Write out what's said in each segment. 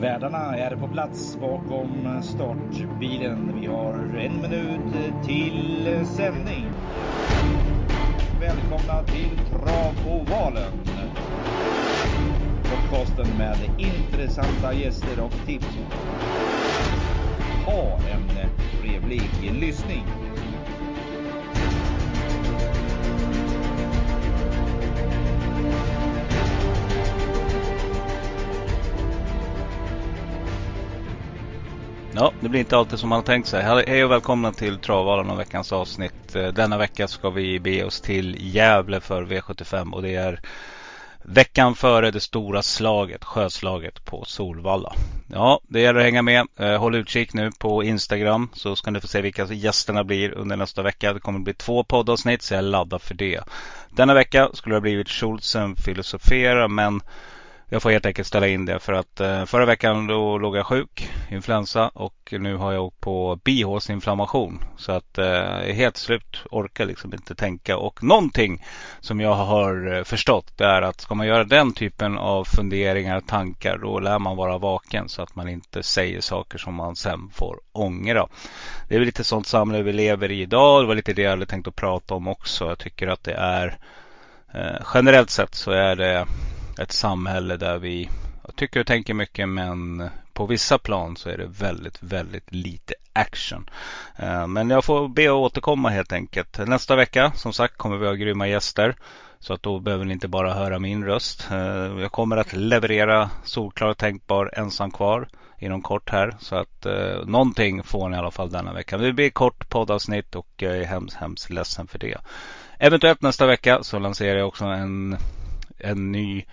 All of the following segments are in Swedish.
Värdarna är på plats bakom startbilen. Vi har en minut till sändning. Välkomna till Travovalen. Podcasten med intressanta gäster och tips. Ha en trevlig lyssning. Ja, det blir inte alltid som man har tänkt sig. Hej och välkomna till Travalen och veckans avsnitt. Eh, denna vecka ska vi be oss till Gävle för V75 och det är veckan före det stora slaget, sjöslaget på Solvalla. Ja, det gäller att hänga med. Eh, håll utkik nu på Instagram så ska ni få se vilka gästerna blir under nästa vecka. Det kommer att bli två poddavsnitt så jag laddar för det. Denna vecka skulle det ha blivit Schultzen filosofera men jag får helt enkelt ställa in det för att eh, förra veckan då låg jag sjuk, influensa och nu har jag åkt på bihålsinflammation. Så att eh, jag är helt slut, orkar liksom inte tänka. Och någonting som jag har eh, förstått det är att ska man göra den typen av funderingar, tankar, då lär man vara vaken så att man inte säger saker som man sen får ångra. Det är väl lite sånt samhälle vi lever i idag. Det var lite det jag hade tänkt att prata om också. Jag tycker att det är eh, generellt sett så är det ett samhälle där vi tycker och tänker mycket men på vissa plan så är det väldigt, väldigt lite action. Eh, men jag får be att återkomma helt enkelt. Nästa vecka som sagt kommer vi ha grymma gäster. Så att då behöver ni inte bara höra min röst. Eh, jag kommer att leverera solklar och tänkbar ensam kvar inom kort här. Så att eh, någonting får ni i alla fall denna vecka. Det blir kort poddavsnitt och jag är hemskt, hemskt ledsen för det. Eventuellt nästa vecka så lanserar jag också en en ny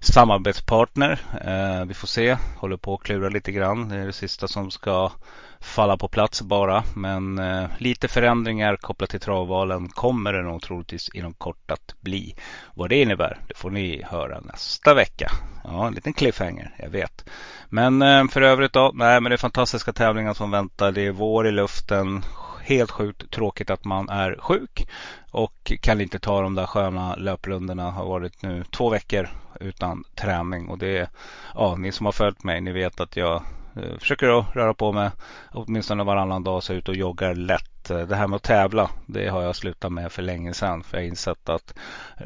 samarbetspartner. Eh, vi får se. Håller på att klura lite grann. Det är det sista som ska falla på plats bara. Men eh, lite förändringar kopplat till travvalen kommer det nog troligtvis inom kort att bli. Vad det innebär, det får ni höra nästa vecka. Ja, en liten cliffhanger, jag vet. Men eh, för övrigt då, nej men det är fantastiska tävlingar som väntar. Det är vår i luften helt sjukt tråkigt att man är sjuk och kan inte ta de där sköna löprundorna. Har varit nu två veckor utan träning och det är, ja, ni som har följt mig, ni vet att jag eh, försöker att röra på mig åtminstone varannan dag så ut och joggar lätt. Det här med att tävla, det har jag slutat med för länge sedan. För jag har insett att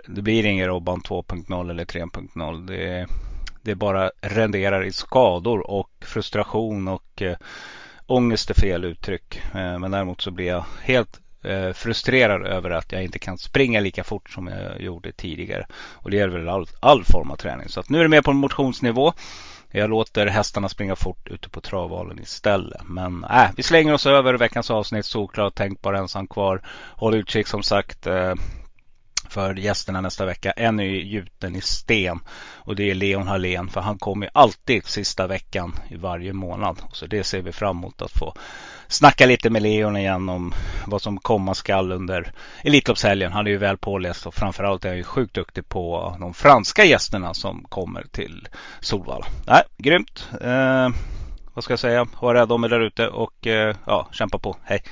det blir ingen Robban 2.0 eller 3.0. Det, det bara renderar i skador och frustration och eh, ångest är fel uttryck. Eh, men däremot så blir jag helt eh, frustrerad över att jag inte kan springa lika fort som jag gjorde tidigare. Och det gäller väl all, all form av träning. Så att nu är det mer på motionsnivå. Jag låter hästarna springa fort ute på travvalen istället. Men äh, vi slänger oss över veckans avsnitt. Solklart, tänk bara ensam kvar. Håll utkik som sagt. Eh, för gästerna nästa vecka. En är gjuten i sten och det är Leon Hallén för han kommer alltid sista veckan i varje månad. Så det ser vi fram emot att få snacka lite med Leon igen om vad som komma skall under Elitloppshelgen. Han är ju väl påläst och framförallt är han ju sjukt duktig på de franska gästerna som kommer till Solvalla. Nej, grymt. Eh, vad ska jag säga? Var rädd om er där ute och eh, ja, kämpa på. Hej!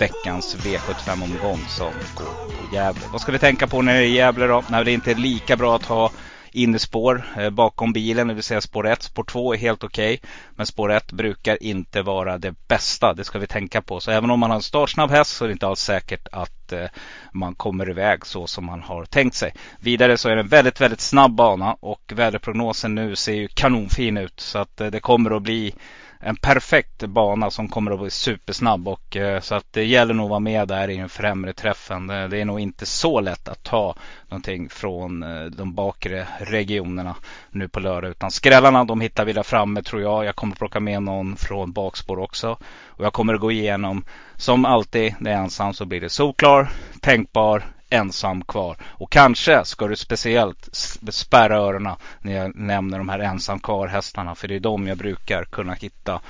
Veckans V75-omgång som går på Gävle. Vad ska vi tänka på när det är Gävle då? När det inte är lika bra att ha innespår eh, bakom bilen, det vill säga spår 1. Spår 2 är helt okej, okay, men spår 1 brukar inte vara det bästa. Det ska vi tänka på. Så även om man har en startsnabb häst så är det inte alls säkert att eh, man kommer iväg så som man har tänkt sig. Vidare så är det en väldigt, väldigt snabb bana och väderprognosen nu ser ju kanonfin ut. Så att eh, det kommer att bli en perfekt bana som kommer att bli supersnabb. Och, eh, så att det gäller nog att vara med där i den främre träffen. Det, det är nog inte så lätt att ta någonting från eh, de bakre regionerna nu på lördag. Utan skrällarna de hittar vi där framme tror jag. Jag kommer att plocka med någon från bakspår också. Och jag kommer att gå igenom som alltid när jag är ensam så blir det solklar, tänkbar, ensam kvar. Och kanske ska du speciellt spärra öronen när jag nämner de här ensam kvar hästarna. För det är de jag brukar kunna hitta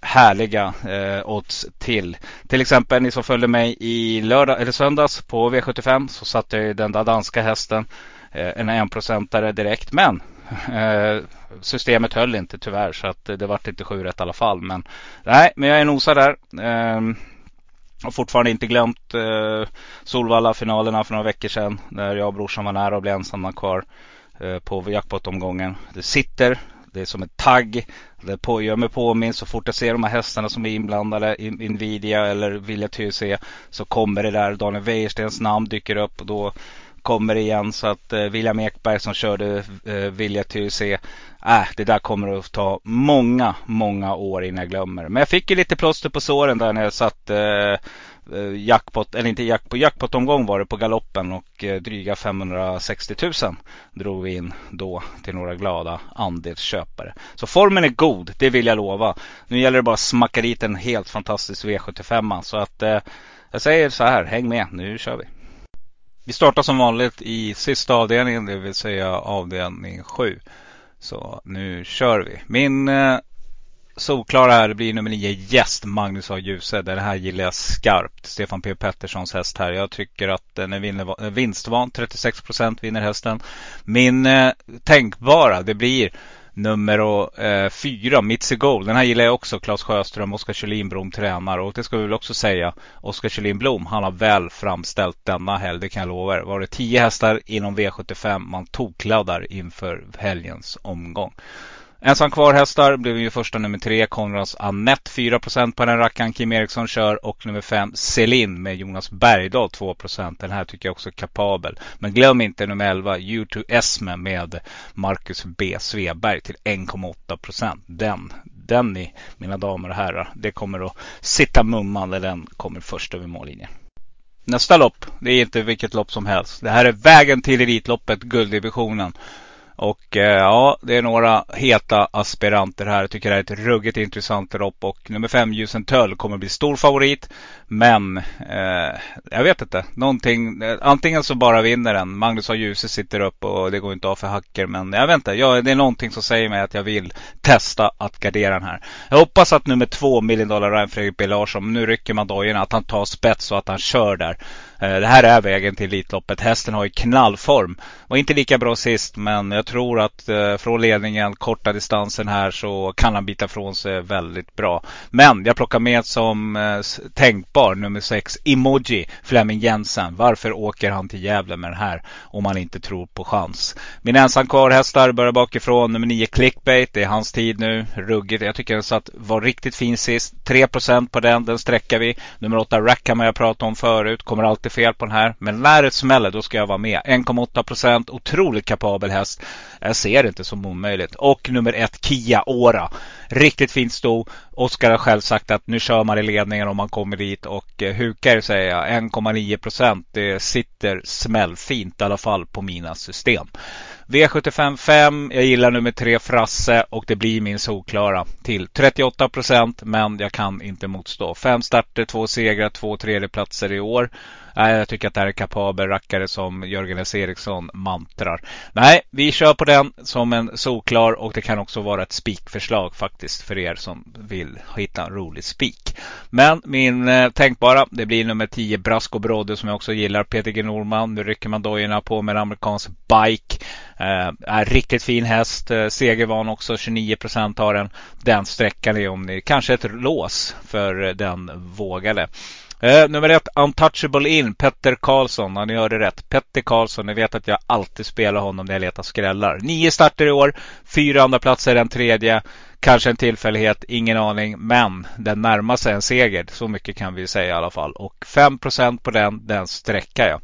härliga eh, odds till. Till exempel ni som följde mig i lördag eller söndags på V75 så satte jag den där danska hästen eh, en enprocentare direkt. Men Eh, systemet höll inte tyvärr så att det vart inte sju rätt i alla fall. Men nej, men jag är nosad där. Eh, har fortfarande inte glömt eh, Solvalla-finalerna för några veckor sedan. Där jag och brorsan var nära och blev ensamma kvar eh, på jackpot-omgången. Det sitter, det är som en tagg. Det på, gör mig påminn så fort jag ser de här hästarna som är inblandade, i Nvidia eller Vilja TUC, så kommer det där. Daniel Wäjerstens namn dyker upp och då kommer igen. Så att eh, William Ekberg som körde eh, Vilja TUC, äh, det där kommer att ta många, många år innan jag glömmer. Men jag fick ju lite plåster på såren där när jag satt eh, Eh, jackpot, eller inte jackpot, jackpot-omgång var det på galoppen och eh, dryga 560 000 drog vi in då till några glada andelsköpare. Så formen är god, det vill jag lova. Nu gäller det bara att smacka dit en helt fantastisk V75. Så att eh, jag säger så här, häng med, nu kör vi. Vi startar som vanligt i sista avdelningen, det vill säga avdelning 7. Så nu kör vi. Min eh, solklara här blir nummer 9, Gäst Magnus A. Djuse. Den här gillar jag skarpt. Stefan P Petterssons häst här. Jag tycker att den är eh, vinstvan. 36 procent vinner hästen. Min eh, tänkbara det blir nummer eh, fyra, Mitzi Gold. Den här gillar jag också. Claes Sjöström, Oskar Kjellin Blom tränar. Och det ska vi väl också säga. Oskar Kjellin Blom, han har väl framställt denna helg. Det kan jag lova er. Var det tio hästar inom V75. Man tokladdar inför helgens omgång. Ensam kvar hästar blev ju första nummer tre, Konrads Annette 4% på den rackaren Kim Eriksson kör och nummer fem Selin med Jonas Bergdahl 2% Den här tycker jag också är kapabel. Men glöm inte nummer 11 U2 Esme med Marcus B Sveberg till 1,8 Den, den ni mina damer och herrar, det kommer att sitta mumman när den kommer först över mållinjen. Nästa lopp, det är inte vilket lopp som helst. Det här är vägen till Elitloppet, gulddivisionen. Och eh, ja, det är några heta aspiranter här. Jag tycker det är ett ruggigt intressant lopp. Och nummer fem, Ljusen Töll, kommer bli stor favorit. Men eh, jag vet inte. Någonting, eh, antingen så bara vinner den. Magnus A. Djuse sitter upp och det går inte av för hacker. Men jag vet inte. Jag, det är någonting som säger mig att jag vill testa att gardera den här. Jag hoppas att nummer två, Million Dollar Ryan Fredrik B Larsson, nu rycker man dojorna, att han tar spets och att han kör där. Eh, det här är vägen till Elitloppet. Hästen har ju knallform. Var inte lika bra sist men jag tror att eh, från ledningen, korta distansen här så kan han bita från sig väldigt bra. Men jag plockar med som eh, tänkbar nummer 6 Emoji Flemming Jensen. Varför åker han till Gävle med den här om man inte tror på chans? Min ensam kvar hästar börjar bakifrån. Nummer 9 Clickbait. Det är hans tid nu. Ruggigt. Jag tycker den satt, var riktigt fin sist. 3% på den. Den sträcker vi. Nummer 8 Rackham har jag pratat om förut. Kommer alltid fel på den här. Men när det smäller då ska jag vara med. 1,8 procent. Otroligt kapabel häst. Jag ser det inte som omöjligt. Och nummer ett Kia Ora. Riktigt fint sto. Oskar har själv sagt att nu kör man i ledningen om man kommer dit. Och eh, hukar säger jag. 1,9 procent. Det sitter smällfint i alla fall på mina system. V75 5. Jag gillar nummer 3 Frasse och det blir min solklara till 38 procent. Men jag kan inte motstå. Fem starter, två segrar, två tredjeplatser i år. Nej, jag tycker att det här är kapabel rackare som Jörgen S. Eriksson mantrar. Nej, vi kör på den som en solklar och det kan också vara ett spikförslag faktiskt för er som vill hitta en rolig spik. Men min eh, tänkbara, det blir nummer 10 Brasco Brodde som jag också gillar. Peter G. Norman. Nu rycker man dojorna på med en amerikansk bike. Eh, är riktigt fin häst. Eh, segervan också. 29 procent har den. Den sträckan är om ni kanske ett lås för eh, den vågade. Eh, nummer ett, Untouchable In, Petter Karlsson. Ja, ni hörde rätt. Petter Karlsson. Ni vet att jag alltid spelar honom när jag letar skrällar. Nio starter i år. Fyra andra platser den tredje. Kanske en tillfällighet, ingen aning. Men den närmar sig en seger. Så mycket kan vi säga i alla fall. Och 5% på den, den sträckar jag.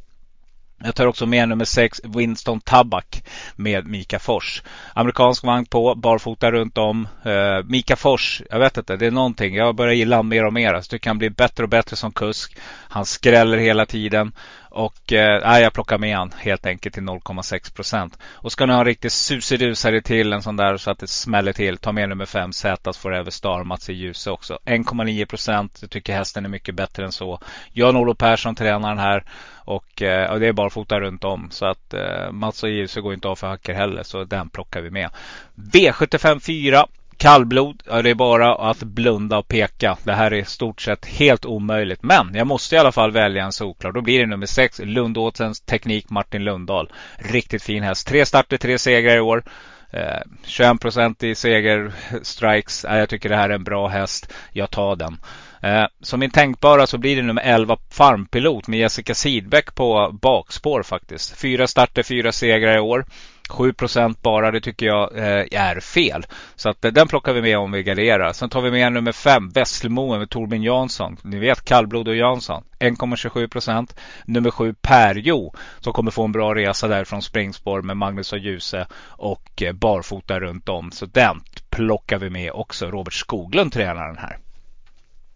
Jag tar också med nummer 6 Winston Tabak med Mika Fors. Amerikansk vagn på, barfota runt om. Uh, Mika Fors, jag vet inte, det är någonting. Jag börjar gilla honom mer och mer. Så det kan bli bättre och bättre som kusk. Han skräller hela tiden. Och eh, jag plockar med han helt enkelt till 0,6 procent. Och ska ni ha en riktig susidusare till en sån där så att det smäller till. Ta med nummer 5 Zätas Forever Star Mats i Ljuse också. 1,9 procent. Jag tycker hästen är mycket bättre än så. Jan-Olof Persson tränar den här. Och, eh, och det är barfota runt om. Så att eh, Mats och Ljuse går inte av för hacker heller. Så den plockar vi med. V75 4. Kallblod, det är bara att blunda och peka. Det här är i stort sett helt omöjligt. Men jag måste i alla fall välja en solklar. Då blir det nummer 6, Lundåsens Teknik Martin Lundahl. Riktigt fin häst. Tre starter, tre segrar i år. Eh, 21 i seger strikes. Jag tycker det här är en bra häst. Jag tar den. Eh, som min tänkbara så blir det nummer 11 Farmpilot med Jessica Sidbeck på bakspår faktiskt. Fyra starter, fyra segrar i år. 7% bara, det tycker jag eh, är fel. Så att eh, den plockar vi med om vi garderar. Sen tar vi med nummer 5, Vesselmoen med Torbjörn Jansson. Ni vet kallblod och Jansson. 1,27% Nummer 7, Perjo, som kommer få en bra resa där från springspår med Magnus och Ljuse och eh, barfota runt om. Så den plockar vi med också. Robert Skoglund tränar den här.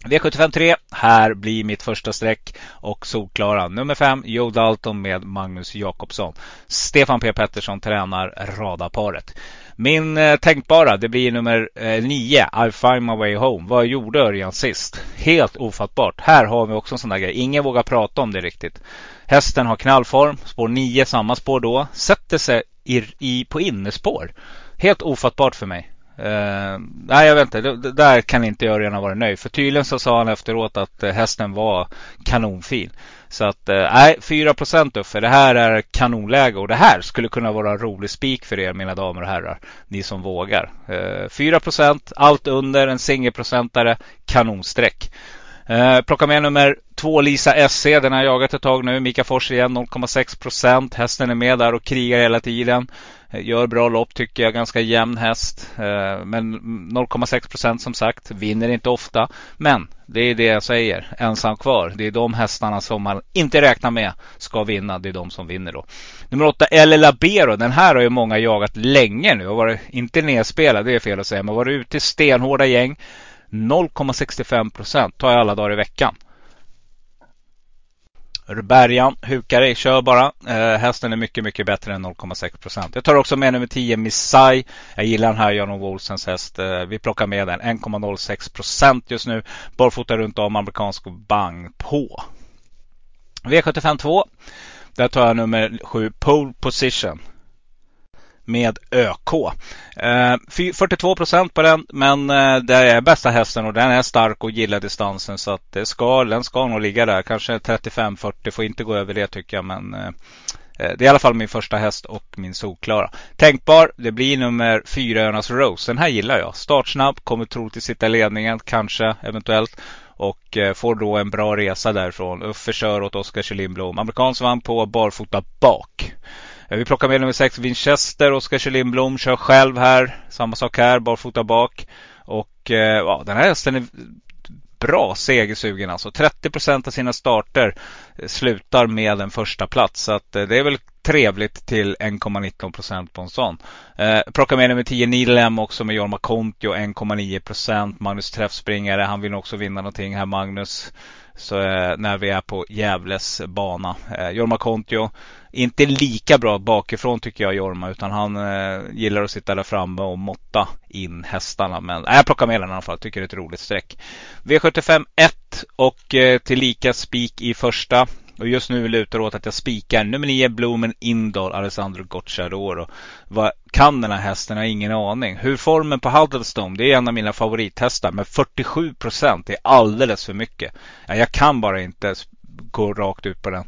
V753, Här blir mitt första streck och solklara. Nummer 5. Joe Dalton med Magnus Jakobsson. Stefan P Pettersson tränar radarparet. Min eh, tänkbara det blir nummer 9. Eh, I find my way home. Vad gjorde Örjan sist? Helt ofattbart. Här har vi också en sån där grej. Ingen vågar prata om det riktigt. Hästen har knallform. Spår 9, samma spår då. Sätter sig i, i, på innespår. Helt ofattbart för mig. Uh, nej, jag vet inte. Det, det där kan inte Örjan ha varit nöjd. För tydligen så sa han efteråt att eh, hästen var kanonfin. Så att, uh, nej, 4 procent Uffe. Det här är kanonläge och det här skulle kunna vara en rolig spik för er mina damer och herrar. Ni som vågar. Uh, 4 procent, allt under en singelprocentare, kanonsträck. Uh, plocka med nummer två Lisa SC. Den har jag jagat ett tag nu. Mika Fors igen 0,6 procent. Hästen är med där och krigar hela tiden. Eh, gör bra lopp tycker jag. Ganska jämn häst. Eh, men 0,6 procent som sagt. Vinner inte ofta. Men det är det jag säger. Ensam kvar. Det är de hästarna som man inte räknar med ska vinna. Det är de som vinner då. Nummer 8 El Labero. Den här har ju många jagat länge nu. Har varit, inte nedspelad, det är fel att säga. Men varit ute i stenhårda gäng. 0,65 procent tar jag alla dagar i veckan. Bergan, dig, kör bara. Eh, hästen är mycket, mycket bättre än 0,6 procent. Jag tar också med nummer 10, Missai. Jag gillar den här, Jan Olsens häst. Eh, vi plockar med den. 1,06 procent just nu. Barfota runt om, amerikansk bang på. V75 2. Där tar jag nummer 7, Pole Position med ÖK. Eh, 42 procent på den men eh, det är bästa hästen och den är stark och gillar distansen så att det ska, den ska nog ligga där. Kanske 35-40 får inte gå över det tycker jag men eh, eh, det är i alla fall min första häst och min solklara. Tänkbar, det blir nummer 4 Önas Rose. Den här gillar jag. Startsnabb, kommer troligtvis sitta i ledningen, kanske, eventuellt. Och eh, får då en bra resa därifrån. Uffe kör åt Oskar Kjellin Amerikansk vann på barfota bak. Eh, vi plockar med nummer 6 Winchester. Oskar Kjell Lindblom kör själv här. Samma sak här, barfota bak. Och eh, ja, den här hästen är bra segersugen alltså. 30 procent av sina starter eh, slutar med en första plats. Så att det är väl trevligt till 1,19 procent på en sån. Eh, plockar med nummer 10 Nilem också med Jorma Kontio 1,9 procent. Magnus träffspringare. Han vill också vinna någonting här Magnus. Så eh, när vi är på Gävles bana. Eh, Jorma Kontio. Inte lika bra bakifrån tycker jag Jorma. Utan han eh, gillar att sitta där framme och måtta in hästarna. Men eh, jag plockar med den i alla fall. Tycker det är ett roligt streck. V75 1 och eh, tillika spik i första. Och just nu lutar det åt att jag spikar nummer 9 Blomen Indal, Alessandro Gocciadoro. Vad kan den här hästen? Jag har ingen aning. Hur formen på Huddlestone, det är en av mina favorithästar. Men 47 procent är alldeles för mycket. Jag kan bara inte gå rakt ut på den.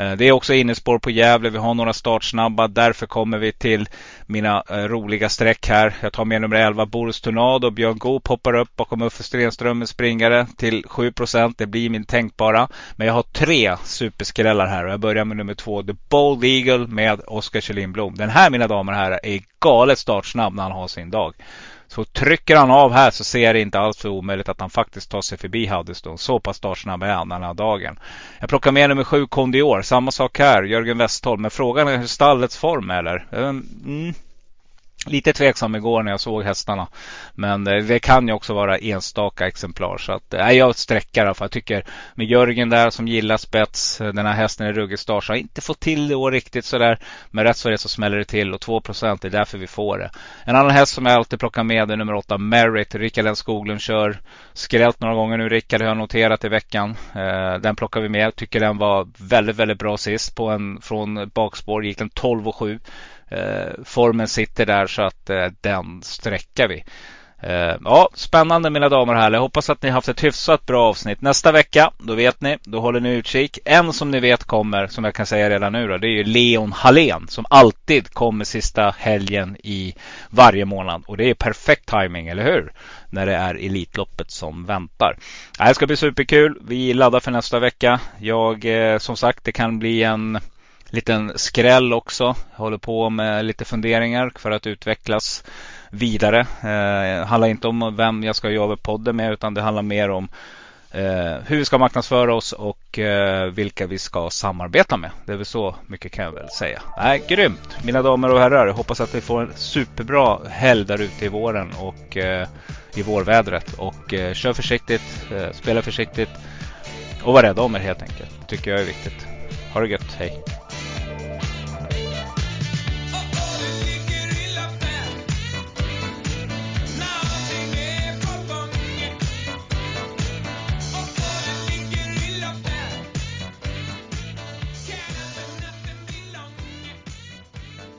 Eh, det är också innespår på Gävle. Vi har några startsnabba. Därför kommer vi till mina eh, roliga streck här. Jag tar med nummer 11 Boris Tornado. Björn Goop hoppar upp bakom Uffe Stenström med springare till 7% Det blir min tänkbara. Men jag har tre superskrällar här och jag börjar med nummer 2 The Bold Eagle med Oskar Kjellin Blom. Den här mina damer och herrar är galet startsnabb när han har sin dag. Så trycker han av här så ser det inte alls för omöjligt att han faktiskt tar sig förbi Huddeston. Så pass startsnabb är han den här dagen. Jag plockar med nummer sju Kondior. Samma sak här, Jörgen Westholm. Men frågan är hur stallets form är. Eller? Eh, mm, Lite tveksam igår när jag såg hästarna. Men eh, det kan ju också vara enstaka exemplar. Så att, eh, nej, jag sträckar i alla fall. Jag tycker med Jörgen där som gillar spets. Eh, den här hästen är ruggig start. Så har inte fått till det år riktigt sådär. Men rätt så är det så smäller det till. Och 2% är därför vi får det. En annan häst som jag alltid plockar med är nummer 8 Merit. Rickard N Skoglund kör. Skrällt några gånger nu. Rickard har jag noterat i veckan. Den plockar vi med. Tycker den var väldigt, väldigt bra sist. På en, från bakspår gick den 12 och 7. Eh, formen sitter där så att eh, den sträckar vi. Eh, ja, spännande mina damer och herrar. Jag hoppas att ni haft ett hyfsat bra avsnitt. Nästa vecka, då vet ni, då håller ni utkik. En som ni vet kommer, som jag kan säga redan nu då, det är ju Leon Hallén som alltid kommer sista helgen i varje månad. Och det är perfekt timing, eller hur? När det är Elitloppet som väntar. Det här ska bli superkul. Vi laddar för nästa vecka. Jag, eh, som sagt, det kan bli en liten skräll också. Håller på med lite funderingar för att utvecklas vidare. Eh, handlar inte om vem jag ska jobba podden med utan det handlar mer om eh, hur vi ska marknadsföra oss och eh, vilka vi ska samarbeta med. Det är väl så mycket kan jag väl säga. Nej, grymt! Mina damer och herrar, jag hoppas att vi får en superbra helg där ute i våren och eh, i vårvädret. Och eh, kör försiktigt, eh, spela försiktigt och var rädda om er helt enkelt. Tycker jag är viktigt. Ha det gött, hej!